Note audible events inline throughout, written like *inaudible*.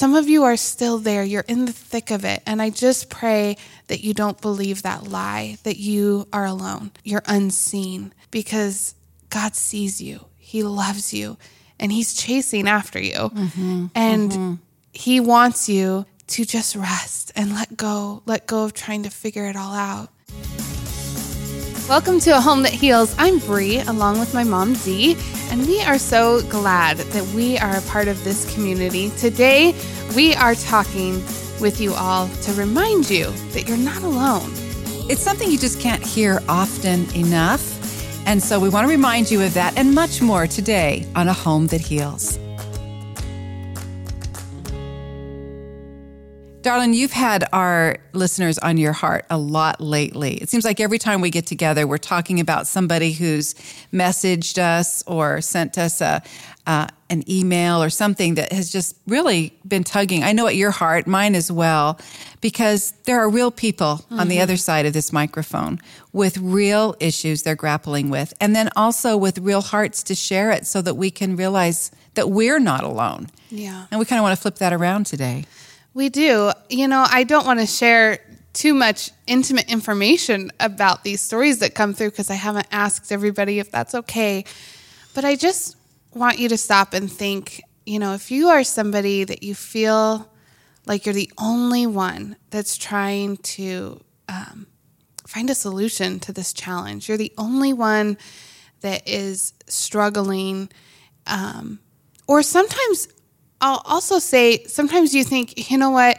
some of you are still there. You're in the thick of it. And I just pray that you don't believe that lie, that you are alone, you're unseen, because God sees you, He loves you, and He's chasing after you. Mm-hmm, and mm-hmm. He wants you to just rest and let go, let go of trying to figure it all out. Welcome to A Home That Heals. I'm Bree, along with my mom, Dee, and we are so glad that we are a part of this community. Today, we are talking with you all to remind you that you're not alone. It's something you just can't hear often enough. And so we want to remind you of that and much more today on A Home That Heals. Darling, you've had our listeners on your heart a lot lately. It seems like every time we get together, we're talking about somebody who's messaged us or sent us a, uh, an email or something that has just really been tugging. I know at your heart, mine as well, because there are real people mm-hmm. on the mm-hmm. other side of this microphone with real issues they're grappling with, and then also with real hearts to share it so that we can realize that we're not alone. Yeah. And we kind of want to flip that around today. We do. You know, I don't want to share too much intimate information about these stories that come through because I haven't asked everybody if that's okay. But I just want you to stop and think you know, if you are somebody that you feel like you're the only one that's trying to um, find a solution to this challenge, you're the only one that is struggling. Um, or sometimes I'll also say sometimes you think, you know what,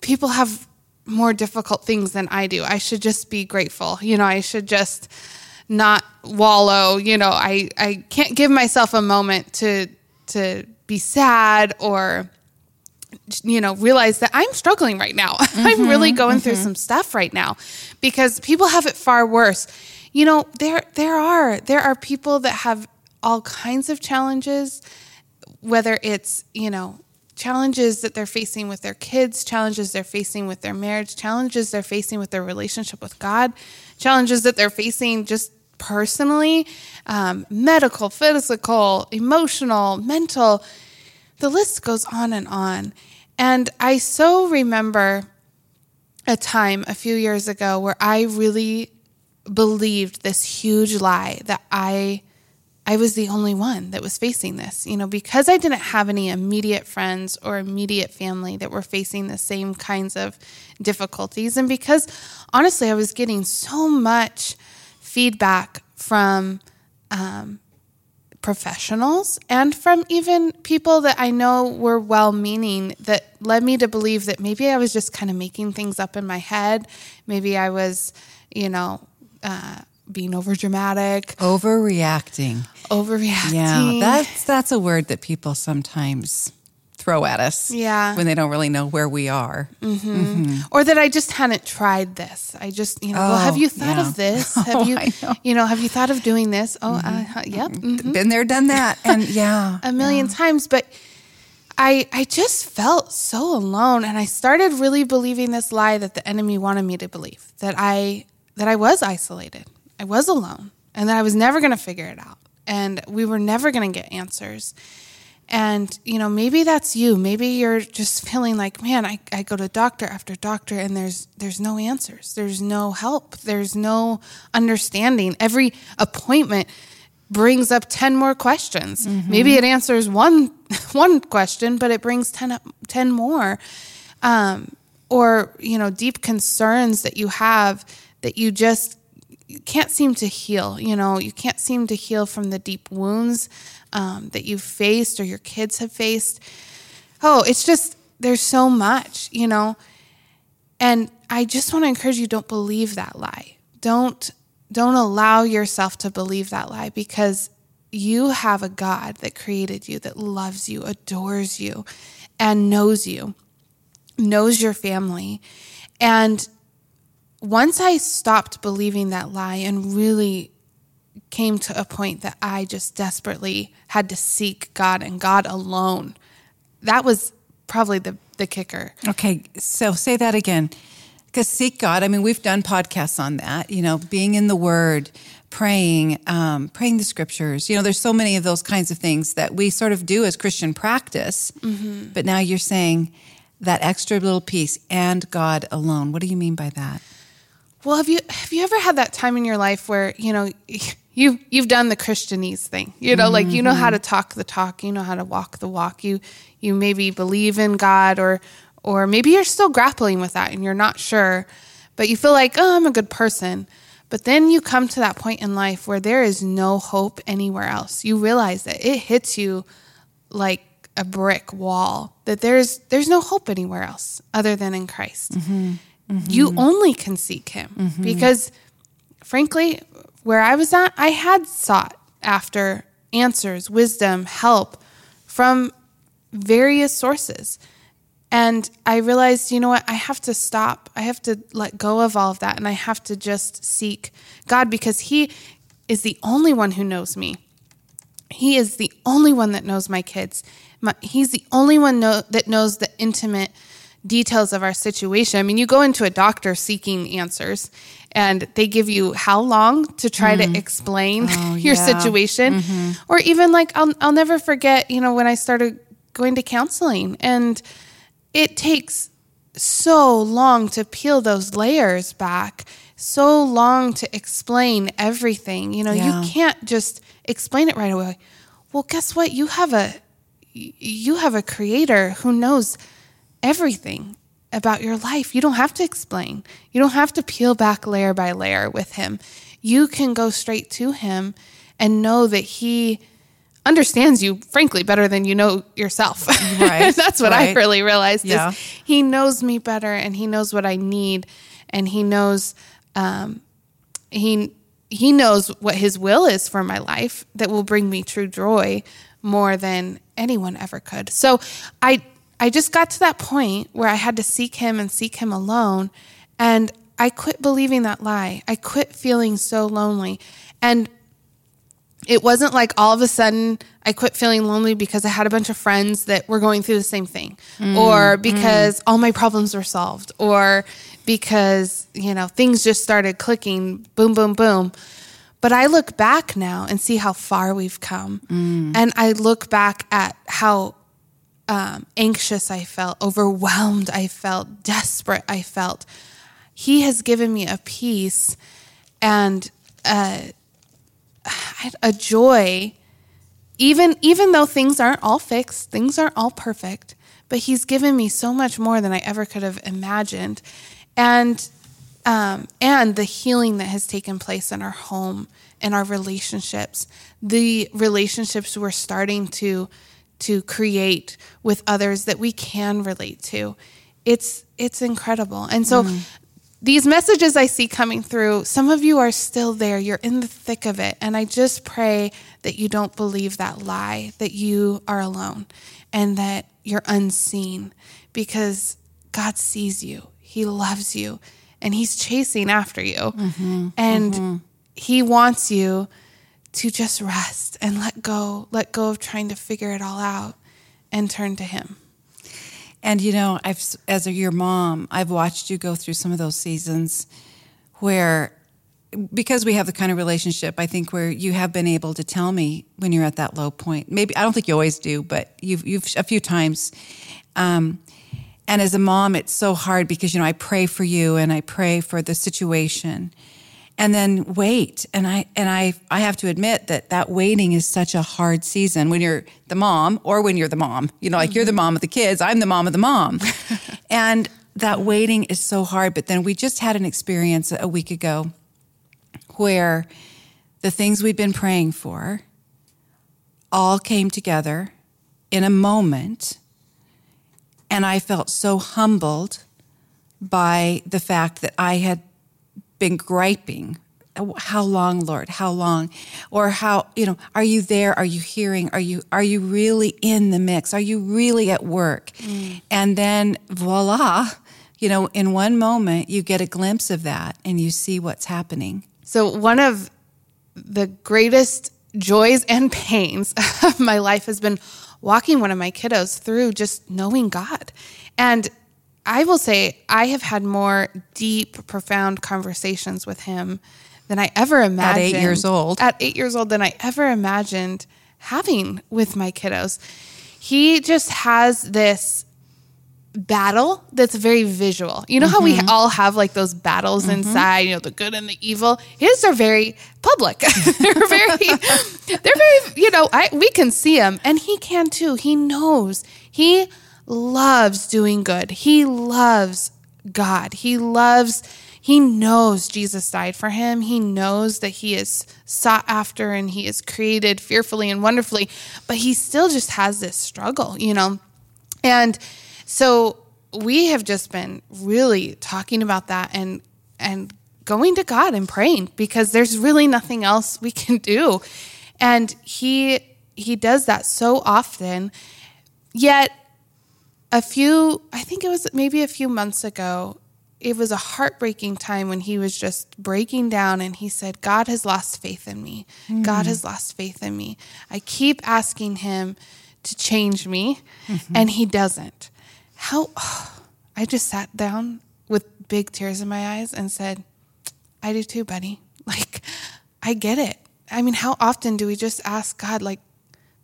people have more difficult things than I do. I should just be grateful. You know, I should just not wallow. You know, I, I can't give myself a moment to to be sad or you know realize that i'm struggling right now *laughs* mm-hmm, i'm really going mm-hmm. through some stuff right now because people have it far worse you know there there are there are people that have all kinds of challenges whether it's, you know, challenges that they're facing with their kids, challenges they're facing with their marriage, challenges they're facing with their relationship with God, challenges that they're facing just personally, um, medical, physical, emotional, mental. The list goes on and on. And I so remember a time a few years ago where I really believed this huge lie that I I was the only one that was facing this. You know, because I didn't have any immediate friends or immediate family that were facing the same kinds of difficulties. And because honestly, I was getting so much feedback from um, professionals and from even people that I know were well meaning that led me to believe that maybe I was just kind of making things up in my head. Maybe I was, you know, uh, being over dramatic, overreacting, overreacting. Yeah, that's that's a word that people sometimes throw at us. Yeah, when they don't really know where we are, mm-hmm. Mm-hmm. or that I just hadn't tried this. I just, you know, oh, well, have you thought yeah. of this? *laughs* Have oh, you, know. you know, have you thought of doing this? Oh, mm-hmm. uh, yep, mm-hmm. been there, done that, *laughs* and yeah, a million yeah. times, but. I, I just felt so alone and I started really believing this lie that the enemy wanted me to believe that I that I was isolated I was alone and that I was never going to figure it out and we were never going to get answers. And, you know, maybe that's you. Maybe you're just feeling like, man, I, I go to doctor after doctor and there's there's no answers. There's no help. There's no understanding. Every appointment brings up 10 more questions. Mm-hmm. Maybe it answers one *laughs* one question, but it brings 10, 10 more. Um, or, you know, deep concerns that you have that you just you can't seem to heal. You know, you can't seem to heal from the deep wounds um, that you've faced or your kids have faced. Oh, it's just, there's so much, you know. And I just want to encourage you don't believe that lie. Don't don't allow yourself to believe that lie because you have a God that created you, that loves you, adores you, and knows you, knows your family. And once I stopped believing that lie and really came to a point that I just desperately had to seek God and God alone, that was probably the, the kicker. Okay, so say that again. Because seek God, I mean, we've done podcasts on that, you know, being in the Word, praying, um, praying the scriptures. You know, there's so many of those kinds of things that we sort of do as Christian practice. Mm-hmm. But now you're saying that extra little piece and God alone. What do you mean by that? Well, have you have you ever had that time in your life where you know *laughs* you you've done the Christianese thing? You know, mm-hmm. like you know how to talk the talk, you know how to walk the walk. You you maybe believe in God, or or maybe you're still grappling with that and you're not sure, but you feel like oh, I'm a good person. But then you come to that point in life where there is no hope anywhere else. You realize that it hits you like a brick wall that there's there's no hope anywhere else other than in Christ. Mm-hmm. Mm-hmm. You only can seek him mm-hmm. because frankly, where I was at, I had sought after answers, wisdom, help from various sources. And I realized, you know what? I have to stop. I have to let go of all of that. And I have to just seek God because He is the only one who knows me. He is the only one that knows my kids. My, he's the only one know, that knows the intimate details of our situation. I mean, you go into a doctor seeking answers, and they give you how long to try mm. to explain oh, *laughs* your yeah. situation, mm-hmm. or even like I'll I'll never forget. You know, when I started going to counseling, and it takes so long to peel those layers back, so long to explain everything. You know, yeah. you can't just explain it right away. Well, guess what? You have a you have a creator who knows everything about your life. You don't have to explain. You don't have to peel back layer by layer with him. You can go straight to him and know that he understands you frankly better than you know yourself. Right. *laughs* That's what right. I really realized yeah. is he knows me better and he knows what I need and he knows um, he he knows what his will is for my life that will bring me true joy more than anyone ever could. So I I just got to that point where I had to seek him and seek him alone and I quit believing that lie. I quit feeling so lonely. And it wasn't like all of a sudden I quit feeling lonely because I had a bunch of friends that were going through the same thing mm, or because mm. all my problems were solved or because, you know, things just started clicking boom, boom, boom. But I look back now and see how far we've come. Mm. And I look back at how um, anxious I felt, overwhelmed I felt, desperate I felt. He has given me a peace and a, a joy, even even though things aren't all fixed, things aren't all perfect. But He's given me so much more than I ever could have imagined, and um, and the healing that has taken place in our home and our relationships, the relationships we're starting to to create with others that we can relate to. It's it's incredible. And so mm. these messages I see coming through, some of you are still there. You're in the thick of it. And I just pray that you don't believe that lie that you are alone and that you're unseen because God sees you. He loves you and he's chasing after you. Mm-hmm, and mm-hmm. he wants you to just rest and let go, let go of trying to figure it all out and turn to him. And you know, I've as a, your mom, I've watched you go through some of those seasons where because we have the kind of relationship, I think where you have been able to tell me when you're at that low point. Maybe I don't think you always do, but you've you've a few times. Um, and as a mom, it's so hard because, you know, I pray for you and I pray for the situation and then wait. And I, and I, I have to admit that that waiting is such a hard season when you're the mom or when you're the mom, you know, like mm-hmm. you're the mom of the kids. I'm the mom of the mom. *laughs* and that waiting is so hard. But then we just had an experience a week ago where the things we'd been praying for all came together in a moment and I felt so humbled by the fact that I had been griping. How long, Lord? How long? Or how, you know, are you there? Are you hearing? Are you are you really in the mix? Are you really at work? Mm. And then voila, you know, in one moment you get a glimpse of that and you see what's happening. So one of the greatest joys and pains *laughs* of my life has been walking one of my kiddos through just knowing God. And I will say, I have had more deep, profound conversations with him than I ever imagined. At eight years old. At eight years old, than I ever imagined having with my kiddos. He just has this battle that's very visual. You know how we mm-hmm. all have like those battles mm-hmm. inside, you know, the good and the evil. His are very public. *laughs* they're very they're very, you know, I we can see him and he can too. He knows. He loves doing good. He loves God. He loves he knows Jesus died for him. He knows that he is sought after and he is created fearfully and wonderfully, but he still just has this struggle, you know. And so we have just been really talking about that and and going to God and praying because there's really nothing else we can do. And he he does that so often. Yet a few I think it was maybe a few months ago, it was a heartbreaking time when he was just breaking down and he said, God has lost faith in me. God mm. has lost faith in me. I keep asking him to change me, mm-hmm. and he doesn't. How *sighs* I just sat down with big tears in my eyes and said, I do too, buddy. *laughs* Like, I get it. I mean, how often do we just ask God, like,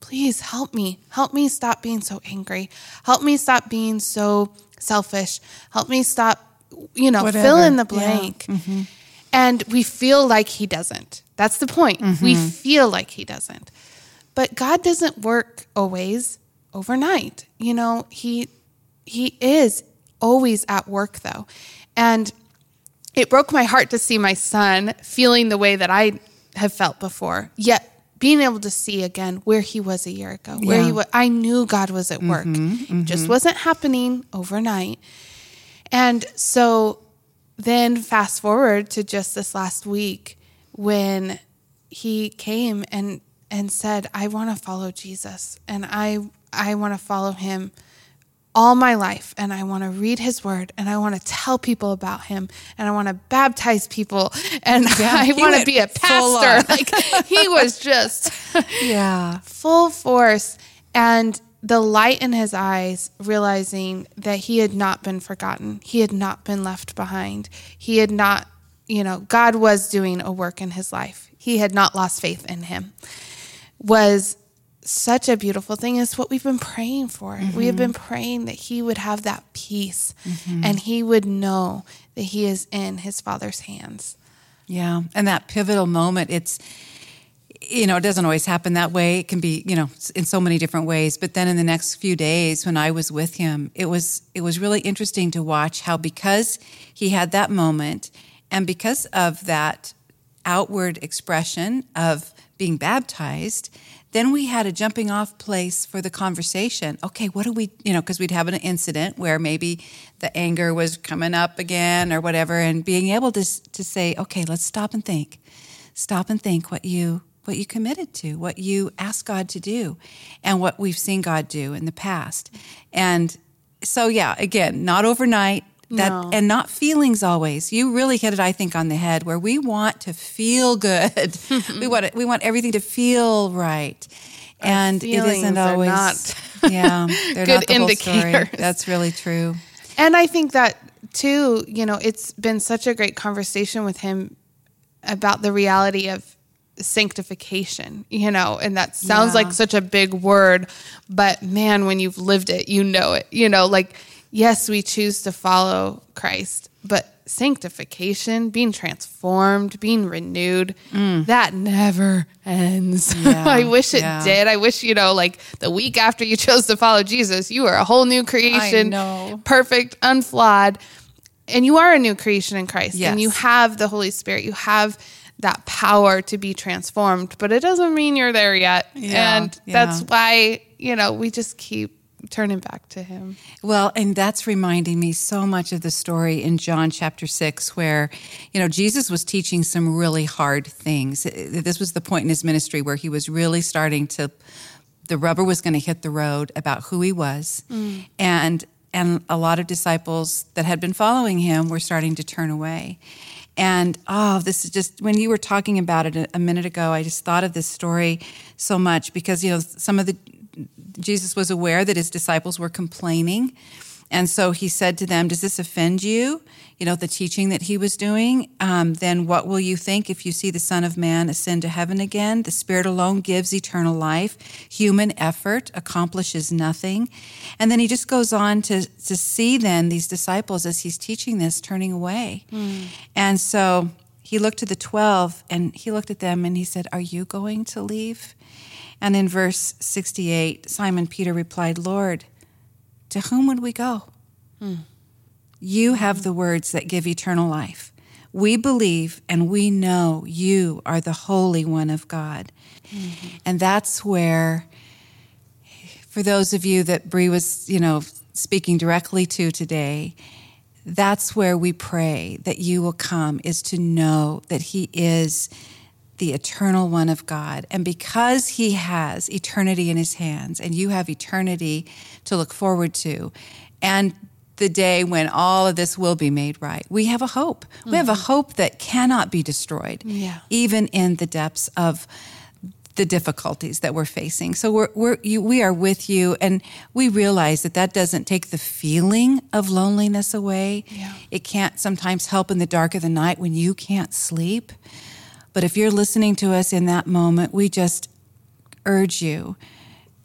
please help me. Help me stop being so angry. Help me stop being so selfish. Help me stop, you know, Whatever. fill in the Yeah. blank. Mm-hmm. And we feel like He doesn't. That's the point. We mm-hmm. feel like He doesn't. But God doesn't work always overnight. You know, He He is always at work though. And it broke my heart to see my son feeling the way that I have felt before, yet being able to see again where he was a year ago, where he was. I knew God was at work, mm-hmm, just mm-hmm. wasn't happening overnight. And so then fast forward to just this last week when he came and and said, "I want to follow Jesus and I I want to follow him all my life and I want to read his word and I want to tell people about him and I want to baptize people and *laughs* *laughs* I want to be a pastor." *laughs* Like he was just Yeah. full force and the light in his eyes realizing that he had not been forgotten he had not been left behind he had not you know god was doing a work in his life he had not lost faith in him was such a beautiful thing it's what we've been praying for we have mm-hmm. been praying that he would have that peace mm-hmm. and he would know that he is in his father's hands Yeah. And that pivotal moment, it's, you know, it doesn't always happen that way. It can be, you know, in so many different ways. But then in the next few days when I was with him, it was it was really interesting to watch how because he had that moment and because of that outward expression of being baptized, then we had a jumping off place for the conversation. Okay, what do we, you know, because we'd have an incident where maybe the anger was coming up again or whatever, and being able to to say, okay, let's stop and think, stop and think what you what you committed to, what you asked God to do, and what we've seen God do in the past. And so, yeah, again, not overnight. That No. and not feelings always. You really hit it, I think, on the head. Where we want to feel good, *laughs* we want it, we want everything to feel right, and it isn't always. not *laughs* yeah, they're good not the indicators. That's really true. And I think that too, you know, it's been such a great conversation with him about the reality of sanctification, you know, and that sounds Yeah. like such a big word, but man, when you've lived it, you know it. You know, like yes, we choose to follow Christ, but sanctification, being transformed, being renewed, mm. that never ends. *laughs* Yeah, I wish it yeah. did. I wish, you know, like the week after you *laughs* chose to follow Jesus, you were a whole new creation, know. perfect, unflawed. And you are a new creation in Christ. And you have the Holy Spirit. You have that power to be transformed, but it doesn't mean you're there yet. Yeah, and that's why, you know, we just keep turning back to Him. Well, and that's reminding me so much of the story in John chapter 6, where, you know, Jesus was teaching some really hard things. This was the point in his ministry where he was really starting to, the rubber was going to hit the road about who he was. Mm. And, and a lot of disciples that had been following him were starting to turn away. And oh, this is just when you were talking about it a minute ago, I just thought of this story so much because, you know, some of the Jesus was aware that his disciples were complaining And so he said to them, Does this offend you? You know, the teaching that he was doing. Um, then what will you think if you see the Son of Man ascend to heaven again? The Spirit alone gives eternal life. Human effort accomplishes nothing. And then he just goes on to, to see then these disciples as he's teaching this turning away. Mm. And so he looked to the 12 and he looked at them and he said, Are you going to leave? And in verse 68, Simon Peter replied, Lord, to whom would we go? Hmm. You have the words that give eternal life. We believe and we know you are the Holy One of God. Mm-hmm. And that's where, for those of you that Bree was, you know, speaking directly to today, that's where we pray that you will come, is to know that He is the eternal one of God. And because he has eternity in his hands and you have eternity to look forward to, and the day when all of this will be made right, we have a hope. Mm-hmm. We have a mm-hmm. hope that cannot be destroyed, yeah. even in the depths of the difficulties that we're facing. So we're, we're you, we are with you, and we realize that that doesn't take the feeling of loneliness away. Yeah. It can't sometimes help in the dark of the night when you can't sleep. But if you're listening to us in that moment, we just urge you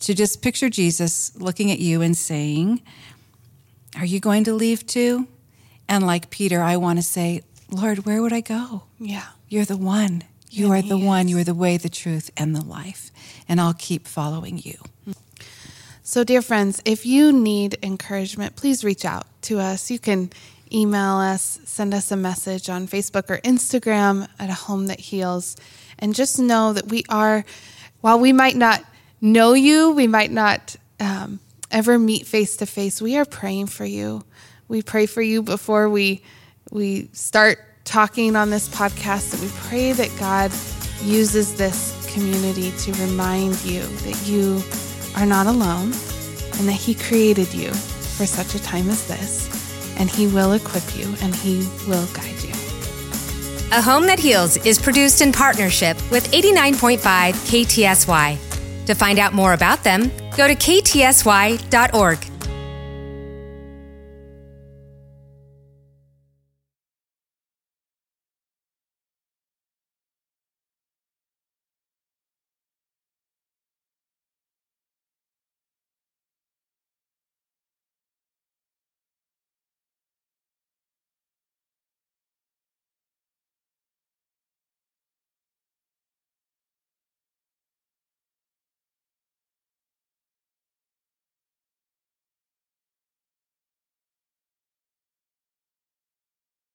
to just picture Jesus looking at you and saying, Are you going to leave too? And like Peter, I want to say, Lord, where would I go? Yeah. You're the one. You and are the one. You are the way, the truth, and the life. And I'll keep following you. So, dear friends, if you need encouragement, please reach out to us. You can email us, send us a message on Facebook or Instagram at a home that heals. And just know that we are, while we might not know you, we might not um, ever meet face to face, we are praying for you. We pray for you before we we start talking on this podcast, and we pray that God uses this community to remind you that you are not alone and that He created you for such a time as this and He will equip you and He will guide you. A Home That Heals is produced in partnership with 89.5 KTSY. To find out more about them, go to ktsy.org.